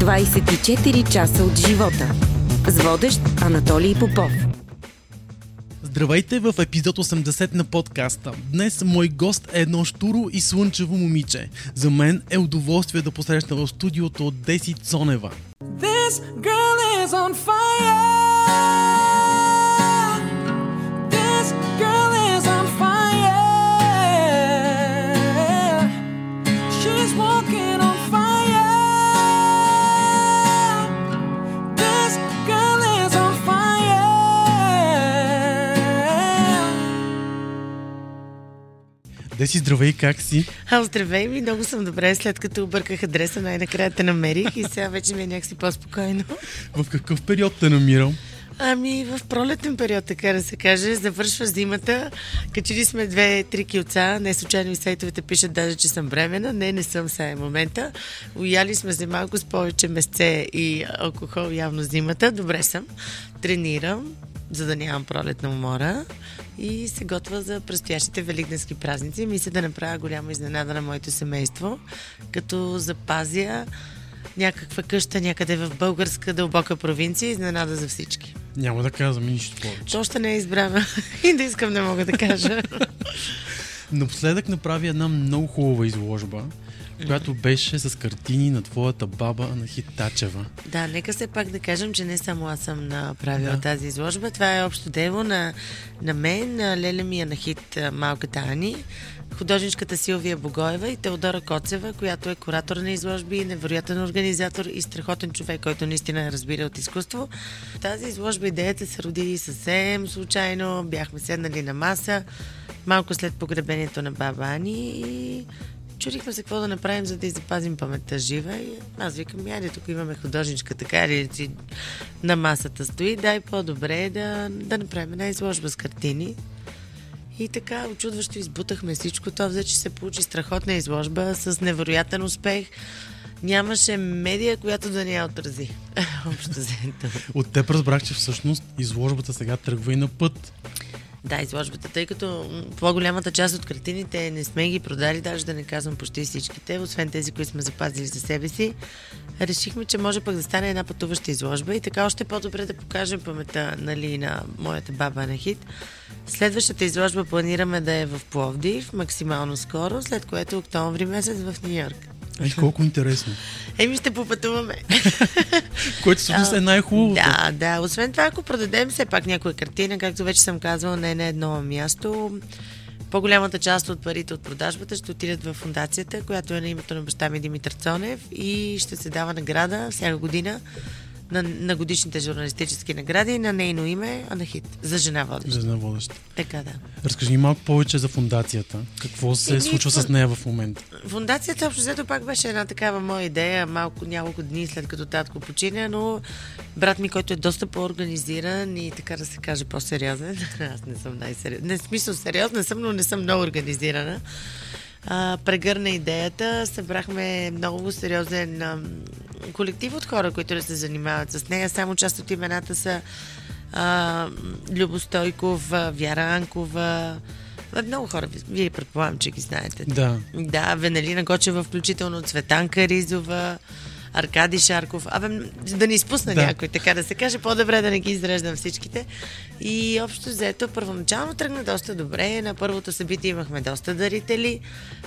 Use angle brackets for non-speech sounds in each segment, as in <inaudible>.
24 часа от живота. С водещ Анатолий Попов. Здравейте в епизод 80 на подкаста. Днес мой гост е едно штуро и слънчево момиче. За мен е удоволствие да посрещна в студиото от Деси Цонева. This girl is on fire. Деси, здравей, как си? А, здравей ми, много съм добре, след като обърках адреса, най-накрая те намерих и сега вече ми е някакси по-спокойно. В какъв период те намирам? Ами, в пролетен период, така да се каже, завършва зимата, качили сме две-три килца, не случайно и сайтовете пишат даже, че съм бремена, не, не съм сега момента. Уяли сме се малко с повече месце и алкохол явно зимата, добре съм, тренирам, за да нямам пролетна умора и се готва за предстоящите великденски празници. Мисля да направя голяма изненада на моето семейство, като запазя някаква къща някъде в българска дълбока провинция, изненада за всички. Няма да казвам нищо повече. То още не е избрана <laughs> и да искам не мога да кажа. <laughs> Напоследък направи една много хубава изложба, която беше с картини на твоята баба на Хитачева. да, нека се пак да кажем, че не само аз съм направила Да. тази изложба. Това е общо дело на, на мен, на Леля ми Анахит, а, малката Ани, художничката Силвия Богоева и Теодора Коцева, която е куратор на изложби, невероятен организатор и страхотен човек, който наистина разбира от изкуство. Тази изложба идеята се роди съвсем случайно. Бяхме седнали на маса малко след погребението на баба Ани и Чудихме се какво да направим, за да й запазим паметта жива. И аз викам, яде, тук имаме художничка, така или си на масата стои, дай по-добре да, да направим една изложба с картини. И така, очудващо избутахме всичко. То взе, че се получи страхотна изложба с невероятен успех. Нямаше медия, която да ни я отрази. <laughs> Общо взето. От теб разбрах, че всъщност изложбата сега тръгва и на път. Да, изложбата, тъй като по-голямата част от картините не сме ги продали, даже да не казвам почти всичките, освен тези, които сме запазили за себе си, решихме, че може пък да стане една пътуваща изложба. И така още по-добре да покажем памета нали, на моята баба на хит. Следващата изложба планираме да е в Пловдив, максимално скоро, след което октомври месец в Нью Йорк. Ай, колко интересно. Еми ще попътуваме. <laughs> Което всъщност е най-хубавото. Да, да. Освен това, ако продадем все пак някоя картина, както вече съм казвала, не е на едно място, по-голямата част от парите от продажбата ще отидат в фундацията, която е на името на баща ми Димитър Цонев и ще се дава награда всяка година на, на годишните журналистически награди на нейно име Анахит за жена водеща. За една водеща. Така да. Разкажи ни малко повече за фундацията. Какво се Еми, случва фун- с нея в момента? Фундацията общо взето пак беше една такава моя идея, малко няколко дни след като татко почина, но брат ми, който е доста по-организиран и така да се каже по-сериозен, <laughs> аз не съм най-сериозна, не в смисъл сериозна съм, но не съм много организирана, а, прегърна идеята, събрахме много сериозен колектив от хора, които да се занимават с нея, само част от имената са а, Любо Стойков, а, Вяра Анкова, много хора, вие предполагам, че ги знаете. Да. Да, Венелина Гочева, включително Цветанка Ризова, Аркади Шарков. Абе, да не изпусна да. някой, така да се каже. По-добре да не ги изреждам всичките. И общо взето, първоначално тръгна доста добре. На първото събитие имахме доста дарители,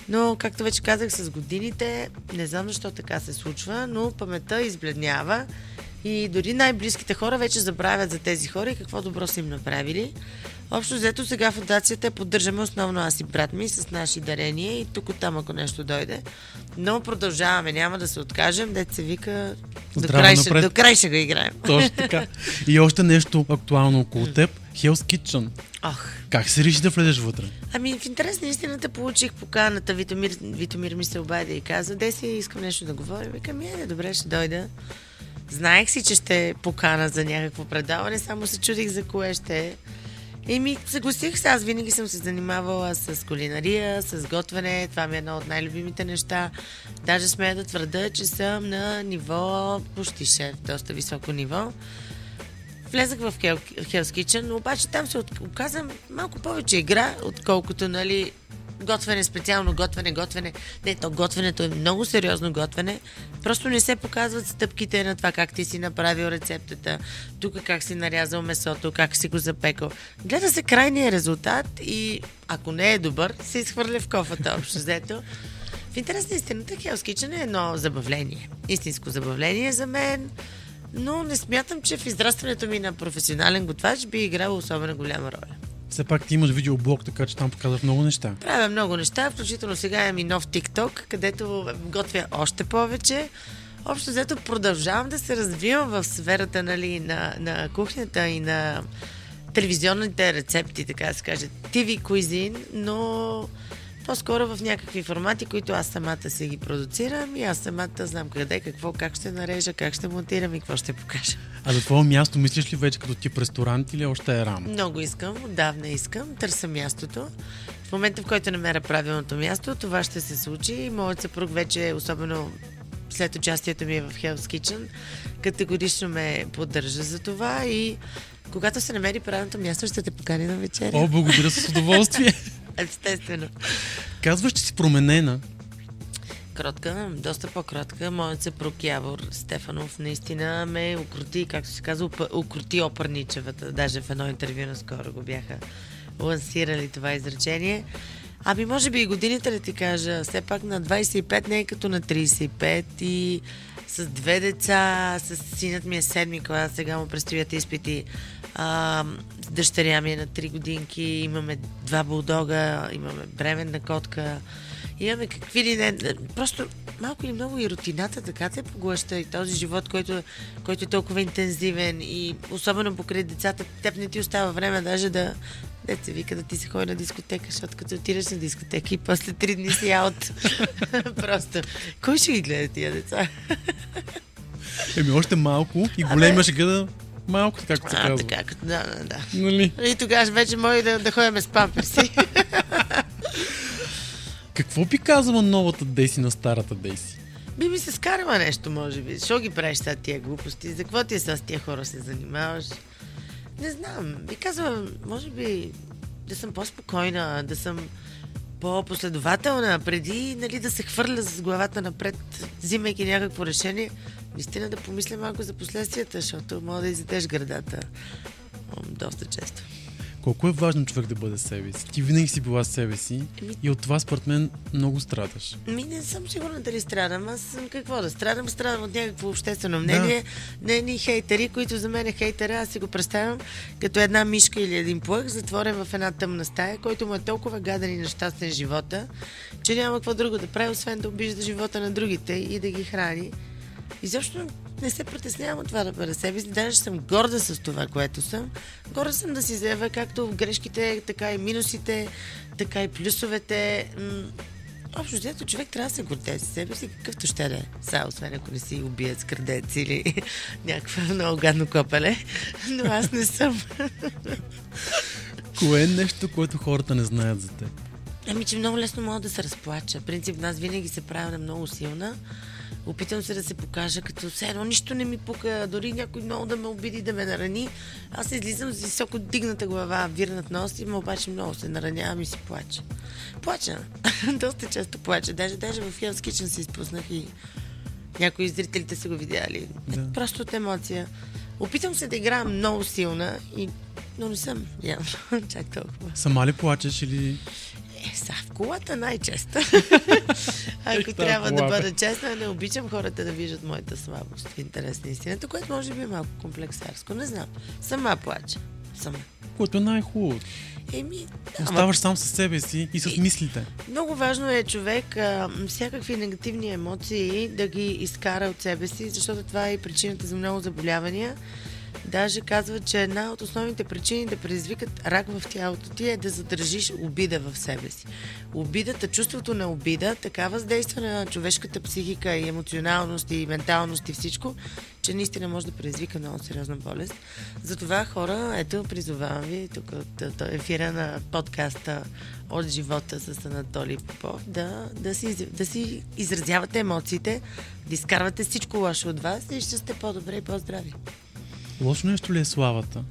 но, както вече казах, с годините, не знам защо така се случва, но паметта избледнява и дори най-близките хора вече забравят за тези хора и какво добро са им направили. Общо взето сега фундацията поддържаме основно аз и брат ми с наши дарения и тук оттам ако нещо дойде. Но продължаваме, няма да се откажем, дет се вика до край, ще, до край ще го играем. Точно така. И още нещо актуално около теб. Hell's Kitchen. Ох, Как се реши да влезеш вътре? Ами, в интерес на истината получих поканата. Витомир, Витомир ми се обади и каза, Деси, искам нещо да говоря. Викам, е, добре, ще дойда. Знаех си, че ще покана за някакво предаване, само се чудих за кое ще е. И ми съгласих се, аз винаги съм се занимавала с кулинария, с готвене, това ми е едно от най-любимите неща. Даже смея да твърда, че съм на ниво почти шеф, доста високо ниво. Влезах в Hell- Hell's Kitchen, но обаче там се оказа малко повече игра, отколкото, нали, готвене, специално готвене, готвене. Не, то готвенето е много сериозно готвене. Просто не се показват стъпките на това как ти си направил рецептата, тук как си нарязал месото, как си го запекал. Гледа се крайния резултат и ако не е добър, се изхвърля в кофата общо взето. В интерес на истината, Hell's Kitchen е едно забавление. Истинско забавление за мен, но не смятам, че в израстването ми на професионален готвач би играло особено голяма роля. Все пак ти имаш видеоблог, така че там показваш много неща. Правя много неща, включително сега имам и нов TikTok, където готвя още повече. Общо взето продължавам да се развивам в сферата нали, на, на кухнята и на телевизионните рецепти, така да се каже, TV cuisine, но по-скоро в някакви формати, които аз самата си ги продуцирам и аз самата знам къде, какво, как ще нарежа, как ще монтирам и какво ще покажа. А за твое място мислиш ли вече като тип ресторант или още е рано? Много искам, отдавна искам, търся мястото. В момента, в който намеря правилното място, това ще се случи и моят съпруг вече, особено след участието ми в Hell's Kitchen, категорично ме поддържа за това и когато се намери правилното място, ще те покани на вечеря. О, благодаря с удоволствие. <laughs> Естествено. Казваш, че си променена. Кротка, доста по-кротка. Моят съпруг Явор Стефанов наистина ме укрути, както се казва, укрути опърничевата. Даже в едно интервю наскоро го бяха лансирали това изречение. Ами може би и годините да ти кажа, все пак на 25 не е като на 35 и с две деца, с синът ми е седми клас, сега му предстоят изпити. А, дъщеря ми е на 3 годинки, имаме два булдога, имаме бременна котка. Имаме какви ли не. Просто малко или много и рутината така те поглъща и този живот, който, който е толкова интензивен и особено покрай децата, теб не ти остава време даже да Деца вика да ти се ходи на дискотека, защото като отидеш на дискотека и после три дни си аут. <laughs> Просто. Кой ще ги гледа тия деца? <laughs> Еми, още малко и големия ще гледа малко, както се а, казва. така, като да, да, да. Нали? И тогава вече може да, да ходим с памперси. <laughs> Какво би казала новата Деси на старата Деси? Би ми се скарва нещо, може би. Защо ги правиш сега тия глупости? За какво ти е с тия хора се занимаваш? Не знам. Би казвам, може би да съм по-спокойна, да съм по-последователна, преди нали, да се хвърля с главата напред, взимайки някакво решение, наистина да помисля малко за последствията, защото мога да изядеш градата доста често. Колко е важно човек да бъде себе си? Ти винаги си била себе си Еми- и от това според мен много страдаш. Ми не съм сигурна дали страдам. Аз съм какво да страдам? Страдам от някакво обществено мнение. Не ни хейтери, които за мен е хейтера. Аз си го представям като една мишка или един плъх, затворен в една тъмна стая, който му е толкова гаден и нещастен живота, че няма какво друго да прави, освен да обижда живота на другите и да ги храни. И защо не се притеснявам от това да бъда себе си. Даже съм горда с това, което съм. Горда съм да си заявя както грешките, така и минусите, така и плюсовете. М, Общо взето човек трябва да се гордее с себе си, какъвто ще да е. Сега, освен ако не си убиец, крадец или <laughs> някаква много гадно копеле. Но аз не съм. Кое е нещо, което хората не знаят за теб? Ами, че много лесно мога да се разплача. Принцип, аз винаги се правя на много силна. Опитвам се да се покажа като все едно нищо не ми пука, дори някой много да ме обиди, да ме нарани. Аз излизам с високо дигната глава, вирнат нос, има обаче много се наранявам и си плача. Плача. <laughs> Доста често плача. Даже, даже в Hell's Kitchen се изпуснах и някои зрителите са го видяли. Да. Просто от емоция. Опитвам се да играя много силна, и... но не съм явно <laughs> чак толкова. Сама ли плачеш или... Е, са в колата най-често. <laughs> Ако Ех, трябва та да бъда честна, не обичам хората да виждат моята слабост в интерес на истината, което може би е малко комплексарско. Не знам. Сама плача. Сама. Което е най-хубавото. Еми, да, Оставаш сам със себе си и с И- мислите. много важно е човек а, всякакви негативни емоции да ги изкара от себе си, защото това е причината за много заболявания. Даже казват, че една от основните причини да предизвикат рак в тялото ти е да задържиш обида в себе си. Обидата, чувството на обида, така въздейства на човешката психика и емоционалност и менталност и всичко, че наистина може да предизвика много сериозна болест. Затова хора, ето, призовавам ви тук от, ефира на подкаста от живота с Анатолий Попов да, да, си, да си изразявате емоциите, да изкарвате всичко лошо от вас и ще сте по-добре и по-здрави. Лошо нещо ли е славата?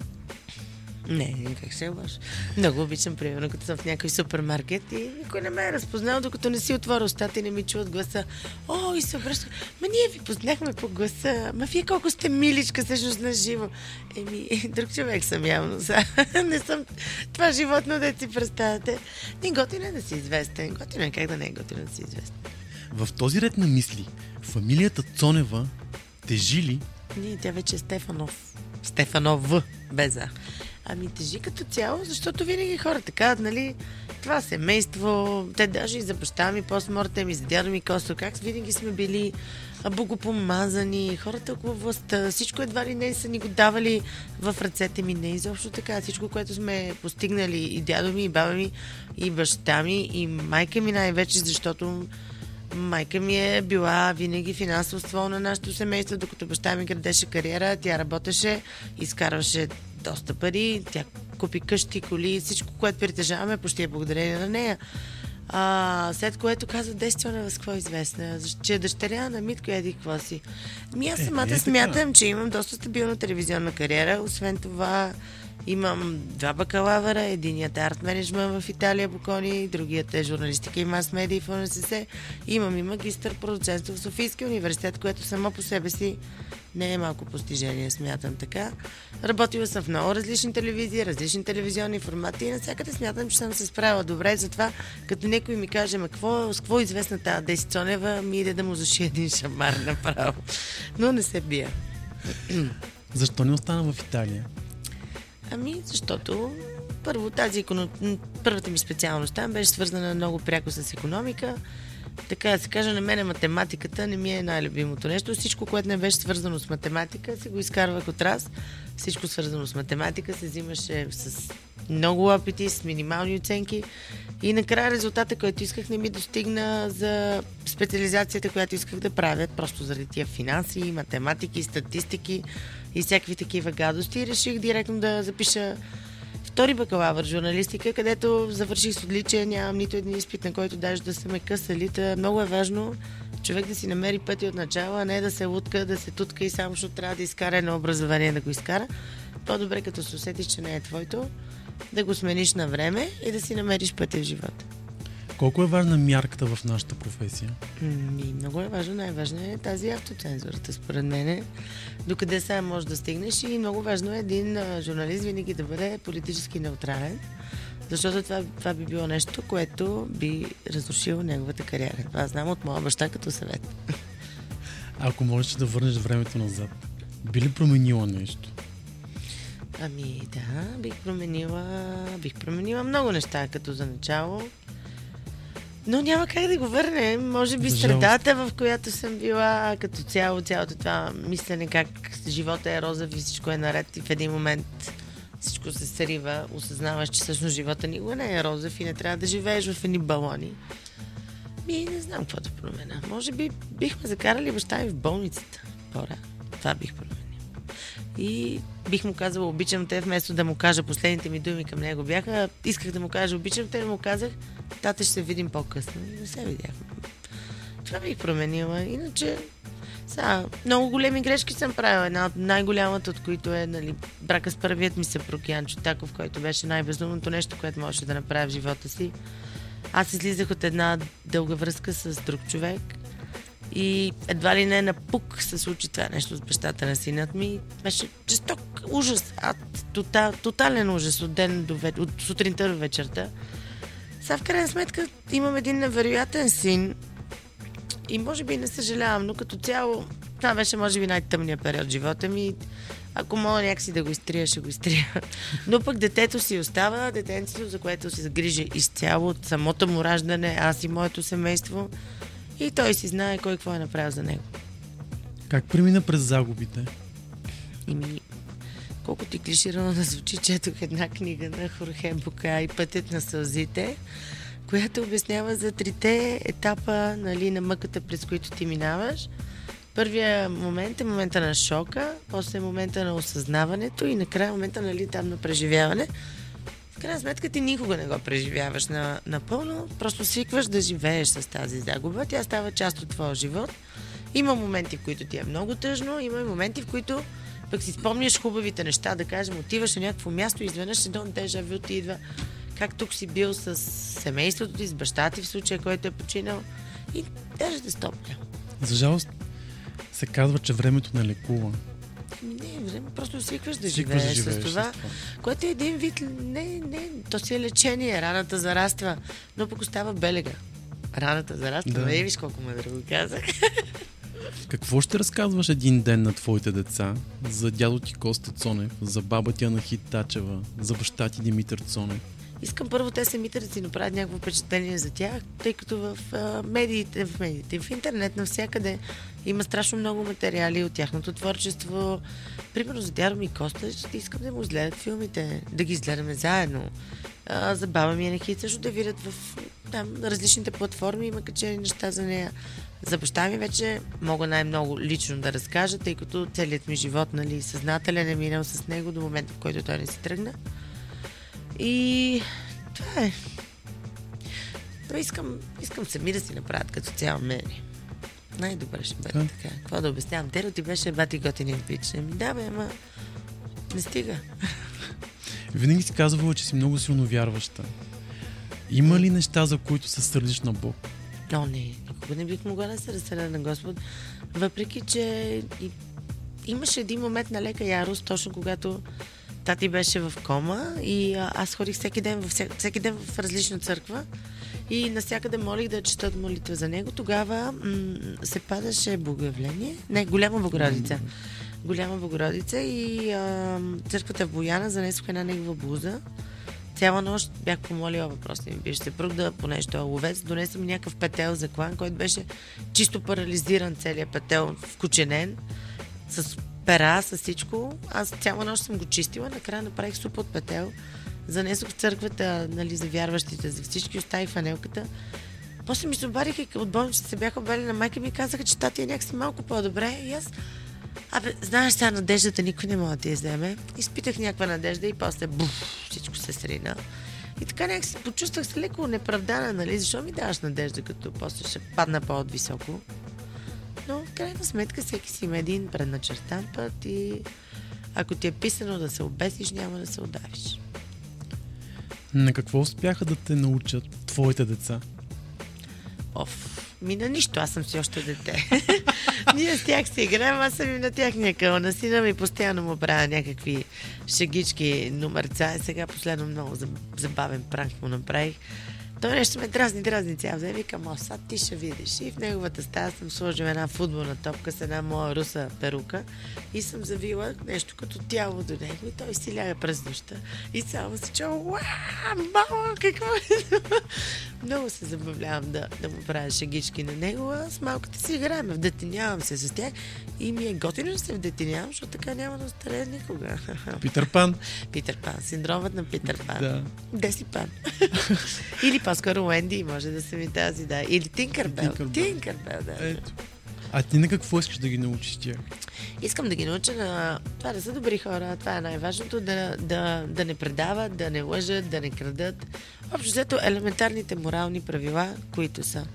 Не, как се лъж. Много обичам, примерно, като съм в някой супермаркет и никой не ме е разпознал, докато не си отворя устата и не ми чуват гласа. О, и се обръща. Ма ние ви познахме по гласа. Ма вие колко сте миличка, всъщност на живо. Еми, <laughs> друг човек съм явно. Са. <laughs> не съм това животно, да си представяте. Не готино е да си известен. Готино е как да не е готино да си известен. В този ред на мисли, фамилията Цонева тежи ли Не, тя вече е Стефанов. Стефанов В. Без А. Ами тежи като цяло, защото винаги хората казват, нали, това семейство, те даже и за баща ми, постмортем, и за дядо ми Косто, как винаги сме били богопомазани, хората около властта, всичко едва ли не са ни го давали в ръцете ми, не изобщо така. Всичко, което сме постигнали и дядо ми, и баба ми, и баща ми, и майка ми най-вече, защото Майка ми е била винаги финансово ствол на нашето семейство, докато баща ми градеше кариера, тя работеше, изкарваше доста пари, тя купи къщи, коли, всичко, което притежаваме, почти е благодарение на нея. А, след което казва, Дестионева с какво е известна, че е дъщеря на Митко еди какво си. Ми аз Е, самата е така. смятам, че имам доста стабилна телевизионна кариера, освен това Имам два бакалавъра, единият е арт менеджмент в Италия, Бокони, другият е журналистика и мас медии в УНСС. Имам и магистър продуцентство в Софийския университет, което само по себе си не е малко постижение, смятам така. Работила съм в много различни телевизии, различни телевизионни формати и навсякъде смятам, че съм се справила добре. Затова, като някой ми каже, ма какво, с какво е известна тази Деси Цонева, ми иде да му заши един шамар направо. Но не се бия. Защо не остана в Италия? Ами, защото първо тази економ... първата ми специалност там беше свързана много пряко с економика. Така да се каже, на мен математиката не ми е най-любимото нещо. Всичко, което не беше свързано с математика, се го изкарвах от раз. Всичко свързано с математика се взимаше с много опити, с минимални оценки. И накрая резултата, който исках, не ми достигна за специализацията, която исках да правя, просто заради тия финанси, математики, статистики и всякакви такива гадости. И реших директно да запиша втори бакалавър журналистика, където завърших с отличие, нямам нито един изпит, на който даже да са ме късали. Много е важно човек да си намери пъти от начало, а не да се лутка, да се тутка и само защото трябва да изкара едно образование да го изкара. По-добре като се усетиш, че не е твоето, да го смениш на време и да си намериш пътя в живота. Колко е важна мярката в нашата професия? Ми, много е важно. Най-важно е тази автоцензурата, според мен. Докъде сега може да стигнеш и много важно е един журналист винаги да бъде политически неутрален, защото това, това би било нещо, което би разрушило неговата кариера. Това знам от моя баща като съвет. <laughs> Ако можеш да върнеш времето назад, би ли променила нещо? Ами да, бих променила, бих променила много неща, като за начало. Но няма как да го върнем. Може би средата, в която съм била, като цяло, цялото това мислене как живота е розов и всичко е наред и в един момент всичко се срива, осъзнаваш, че всъщност живота никога не е розов и не трябва да живееш в едни балони. Ми, не знам какво да променя. Може би бихме закарали баща ми в болницата. Пора. Това бих променил. И бих му казала обичам те, вместо да му кажа последните ми думи към него бяха, исках да му кажа обичам те, но му казах, тата ще се видим по-късно. И не се видяхме. Това бих променила. Иначе, сега, много големи грешки съм правила. Една от най-голямата, от които е нали, брака с първият ми съпруг Ян Чутаков, който беше най-безумното нещо, което можеше да направя в живота си. Аз излизах от една дълга връзка с друг човек и едва ли не на пук се случи това нещо с бащата на синът ми. Беше жесток ужас, а, тотал, тотален ужас от ден до вечер, от сутринта до вечерта. Сега в крайна сметка имам един невероятен син и може би не съжалявам, но като цяло това беше може би най-тъмният период в живота ми. Ако мога някакси да го изтрия, ще го изтрия. <laughs> Но пък детето си остава, детенцето, за което се загрижа изцяло от самото му раждане, аз и моето семейство. И той си знае кой какво е направил за него. Как премина през загубите? И ми, колко ти клиширано <laughs> да звучи, четох една книга на Хорхе Бука и Пътят на сълзите, която обяснява за трите етапа нали, на мъката, през които ти минаваш. Първия момент е момента на шока, после е момента на осъзнаването и накрая момента нали, там на преживяване. Крайна сметка ти никога не го преживяваш на, напълно, просто свикваш да живееш с тази загуба. Тя става част от твоя живот. Има моменти, в които ти е много тъжно, има и моменти, в които пък си спомняш хубавите неща, да кажем, отиваш на някакво място и изведнъж едно дежавю ти идва. Как тук си бил с семейството ти, с баща ти в случая, който е починал. И даже да стопля. За жалост се казва, че времето не лекува. Ами Не, време, просто свикваш да Свикваш да живееш, живееш с това, с това. което е един вид, не, не, то си е лечение, раната зараства, но пък остава белега. Раната зараства, Да. да. виж колко мъдро го казах. Какво ще разказваш един ден на твоите деца за дядо ти Коста Цонев, за баба ти Анахит Тачева, за баща ти Димитър Цонев? Искам първо те самите да си направят някакво впечатление за тях, тъй като в а, медиите, в медиите, в интернет, навсякъде има страшно много материали от тяхното творчество. Примерно за Дядо ми Коста, ще искам да му изгледат филмите, да ги изгледаме заедно. А, за баба ми Енехи също да видят в там, различните платформи, има качени неща за нея. За баща ми вече мога най-много лично да разкажа, тъй като целият ми живот, нали, съзнателен е минал с него до момента, в който той не си тръгна. И това е. Но искам, искам сами да си направят като цяло мене. Най-добре ще бъде Така. така. Какво да обяснявам? Теро ти беше бати готинен пич. Ами да, бе, ама не стига. <laughs> Винаги си казвала, че си много силно вярваща. Има ли неща, за които се сърдиш на Бог? О, не, никога не бих могла да се разсърда на Господ. Въпреки, че и, имаше един момент на лека ярост, точно когато тати беше в кома и аз ходих всеки ден, във всеки, ден в различна църква и навсякъде молих да четат молитва за него. Тогава м- се падаше Богоявление, не, Голяма Богородица. Голяма Богородица и а, църквата в Бояна занесох една негова блуза. Цяла нощ бях помолила въпросния ми бивш съпруг да, понеже той е ловец, донесе ми някакъв петел за клан, който беше чисто парализиран целият петел, вкученен, с пера, с всичко. Аз цяла нощ съм го чистила, накрая направих супа от петел, занесох в църквата, нали, за вярващите, за всички, оставих фанелката. После ми се обадиха от болницата се бяха обали на майка ми и казаха, че тати е някакси малко по-добре. И аз Абе, знаеш сега надеждата никой не може да я вземе. Изпитах някаква надежда и после буф, всичко се срина. И така някак почувствах се леко неправдана, нали? Защо ми даваш надежда, като после ще падна по-високо? Но в крайна сметка всеки си има един предначертан път и ако ти е писано да се обесиш, няма да се удавиш. На какво успяха да те научат твоите деца? Оф, ми на нищо, аз съм си още дете. <laughs> Ние с тях си играем, аз съм и на тяхния къл. На сина ми постоянно му правя някакви шегички номерца. И сега последно много заб- забавен пранк му направих. Той нещо ме дразни, дразни цял ден. Викам, о, сега ти ще видиш. И в неговата стая съм сложил една футболна топка с една моя руса перука и съм завила нещо като тяло до него и той си ляга през нощта. И само се чува, мама, какво е това?» Много се забавлявам да, да му правя шегички на него, а с малката си играем, вдетинявам се с тях и ми е готино да се вдетинявам, защото така няма да остарее никога. Питър Пан? Питър Пан, синдромът на Питър Пан. Да. Деси Пан. <laughs> Или по-скоро Уенди, може да се ми тази, да. Или Тинкърбел. Тинкърбел, да. Ето. А ти на какво искаш да ги научиш тях? Искам да ги науча на това да са добри хора. Това е най-важното. Да, да, да не предават, да не лъжат, да не крадат. Общо взето елементарните морални правила, които са.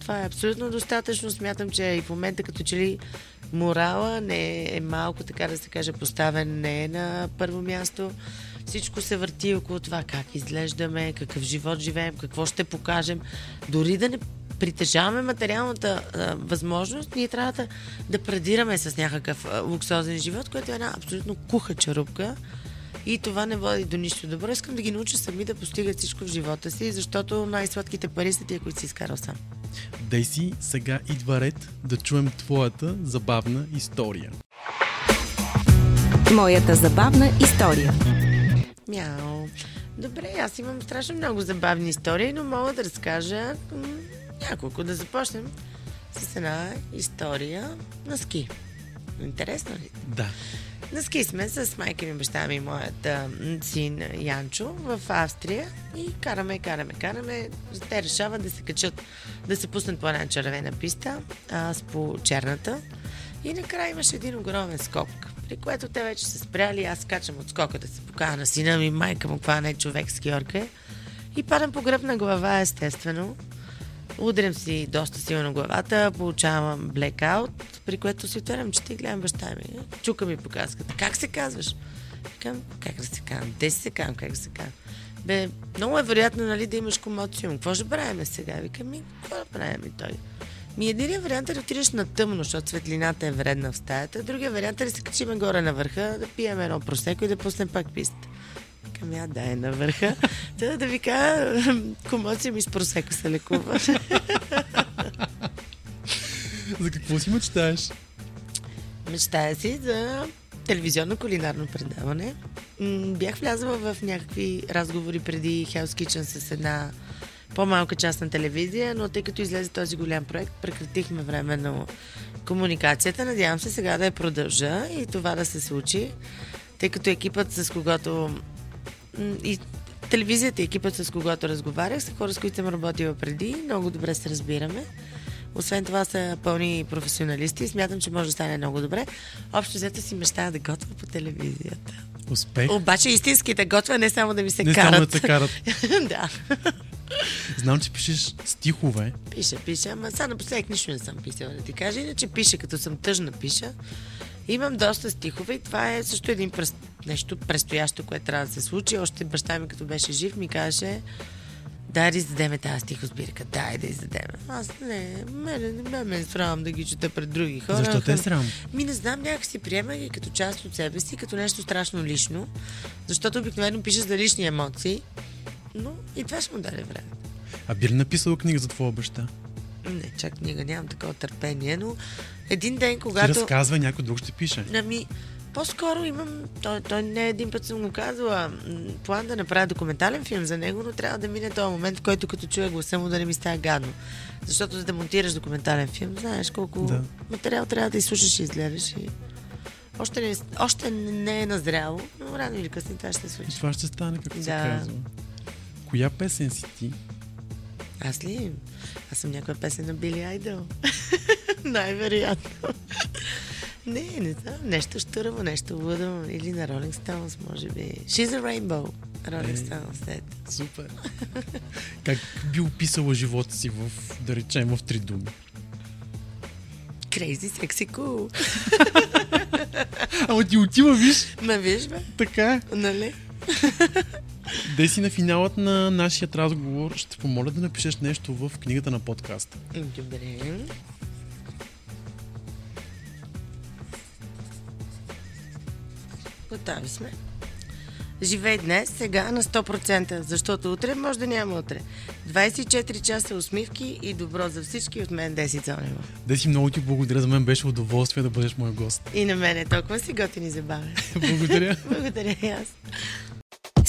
Това е абсолютно достатъчно. Смятам, че и в момента като че ли морала не е малко, така да се каже, поставен не е на първо място. Всичко се върти около това как изглеждаме, какъв живот живеем, какво ще покажем. Дори да не притежаваме материалната а, възможност, ние трябва да, да предираме с някакъв а, луксозен живот, което е една абсолютно куха черупка. И това не води до нищо добро. Искам да ги науча сами да постигат всичко в живота си, защото най-сладките пари са тия, които си изкарал сам. Дейси, сега идва ред да чуем твоята забавна история. Моята забавна история. Мяу. Добре, аз имам страшно много забавни истории, но мога да разкажа няколко. Да започнем с една история на ски. Интересно ли? Да. На ски сме с майка ми, баща ми и моят а, син Янчо в Австрия и караме, караме, караме. Те решават да се качат, да се пуснат по една червена писта, аз по черната. И накрая имаше един огромен скок, при което те вече се спряли. Аз скачам от скока да се покажа на сина ми, майка му, каква не е човек скиорка е. И падам по гръб на глава, естествено. Удрям си доста силно главата, получавам блекаут, при което си отварям, че ти гледам баща ми. Чука ми по каската. Как се казваш? Викам, как да се казвам? Де си се казвам, как да се казвам? Бе, много е вероятно, нали, да имаш комоциум. Какво ще правим сега? Викам, ми, какво да правим и той? Ми единият вариант е да отидеш на тъмно, защото светлината е вредна в стаята. Другия вариант е да се качим горе на върха, да пием едно просеко и да пуснем пак писта. Викам, я да е на върха. <laughs> Та да ви кажа, <laughs> комоция ми с просеко се лекува. <laughs> За какво си мечтаеш? Мечтая си за телевизионно кулинарно предаване. Бях влязла в някакви разговори преди Hell's Kitchen с една по-малка част на телевизия, но тъй като излезе този голям проект, прекратихме временно комуникацията. Надявам се сега да я продължа и това да се случи, тъй като екипът с когото и телевизията екипът с когото разговарях са хора, с които съм работила преди. Много добре се разбираме. Освен това са пълни професионалисти и смятам, че може да стане много добре. Общо взето си мечтая да готвя по телевизията. Успех. Обаче истински да готвя, не само да ми се Не карат. само да те карат. <laughs> да. Знам, че пишеш стихове. Пиша, пиша, ама сега напоследък нищо не съм писала, да ти кажа. Иначе пиша, като съм тъжна, пиша. Имам доста стихове и това е също един прес... нещо предстоящо, което трябва да се случи. Още баща ми, като беше жив, ми каже дай да издадеме тази стихосбирка, дай да издадеме. Аз не, мене не ме, ме е срам да ги чета пред други хора. Защо те е срам? Ми не знам, някак си приема ги като част от себе си, като нещо страшно лично, защото обикновено пишеш за лични емоции, но и това ще му даде време. А би ли написал книга за твоя баща? Не, чак книга, нямам такова търпение, но един ден, Ти когато... разказва, някой друг ще пише. Ами, по-скоро имам, той, той не един път съм го казвала, м, план да направя документален филм за него, но трябва да мине този момент, в който като чуя гласа му да не ми става гадно. Защото за да монтираш документален филм, знаеш колко Да. материал трябва да изслушаш и изгледаш и... Още не, още не е назряло, но рано или късно това ще се И случи. това ще стане, както се Да. казва. Коя песен си ти? Аз ли? Аз съм някоя песен на Били Айдъл. Най-вероятно. не, не знам. Нещо штурмо, нещо лудо. Или на Rolling Stones, може би. She's a Rainbow. Rolling Е. Stones. Ето. Супер. как би описала живота си в, да речем, в три думи? Crazy, sexy, cool. Ама ти отива, виж, Ма виж, бе, така. нали? Деси на финалът на нашия разговор ще помоля да напишеш нещо в книгата на подкаста. Добре. Готови сме. Живей днес, сега на 100%, защото утре може да няма утре. 24 часа усмивки и добро за всички от мен, Деси Цонева. Деси, много ти благодаря. За мен беше удоволствие да бъдеш мой гост. И на мен е толкова си готини забавен. <laughs> Благодаря. Благодаря и аз.